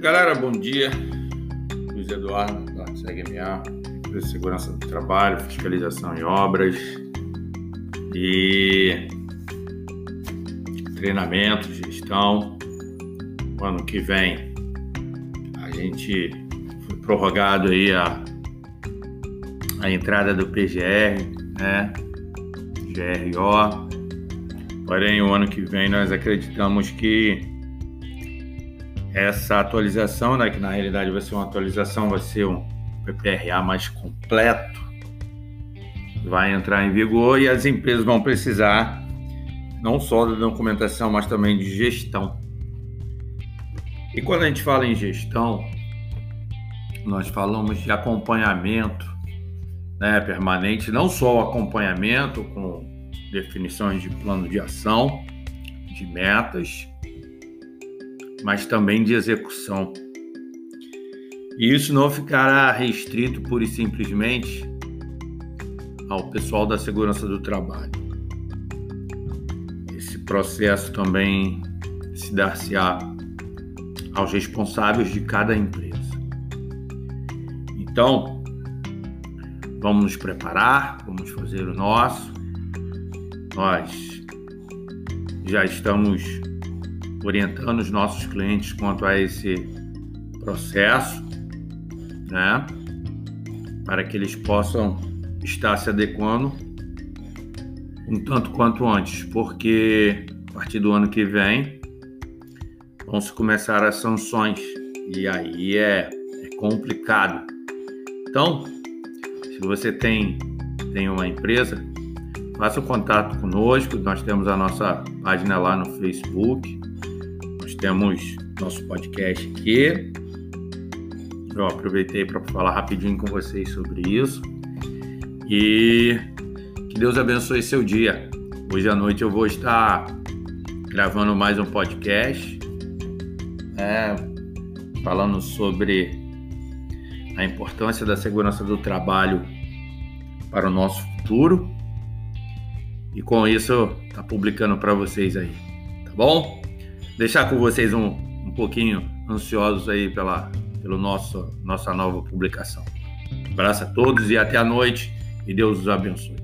Galera, bom dia. Luiz Eduardo, da Empresa de Segurança do Trabalho, Fiscalização em Obras e treinamento, gestão. O ano que vem a gente foi prorrogado aí a, a entrada do PGR, né? GRO. Porém, o ano que vem nós acreditamos que essa atualização, né, que na realidade vai ser uma atualização, vai ser um PPRA mais completo, vai entrar em vigor e as empresas vão precisar não só da documentação, mas também de gestão. E quando a gente fala em gestão, nós falamos de acompanhamento né, permanente, não só o acompanhamento com definições de plano de ação, de metas, mas também de execução. E isso não ficará restrito pura e simplesmente ao pessoal da segurança do trabalho. Esse processo também se dar-se-á aos responsáveis de cada empresa. Então, vamos nos preparar, vamos fazer o nosso. Nós já estamos orientando os nossos clientes quanto a esse processo, né? Para que eles possam estar se adequando um tanto quanto antes, porque a partir do ano que vem vão se começar as sanções e aí é, é complicado. Então, se você tem, tem uma empresa, faça o contato conosco. Nós temos a nossa página lá no Facebook, temos nosso podcast aqui. Eu aproveitei para falar rapidinho com vocês sobre isso. E que Deus abençoe seu dia. Hoje à noite eu vou estar gravando mais um podcast, né, falando sobre a importância da segurança do trabalho para o nosso futuro. E com isso, tá publicando para vocês aí, tá bom? Deixar com vocês um, um pouquinho ansiosos aí pela pelo nosso nossa nova publicação. Abraço a todos e até a noite e Deus os abençoe.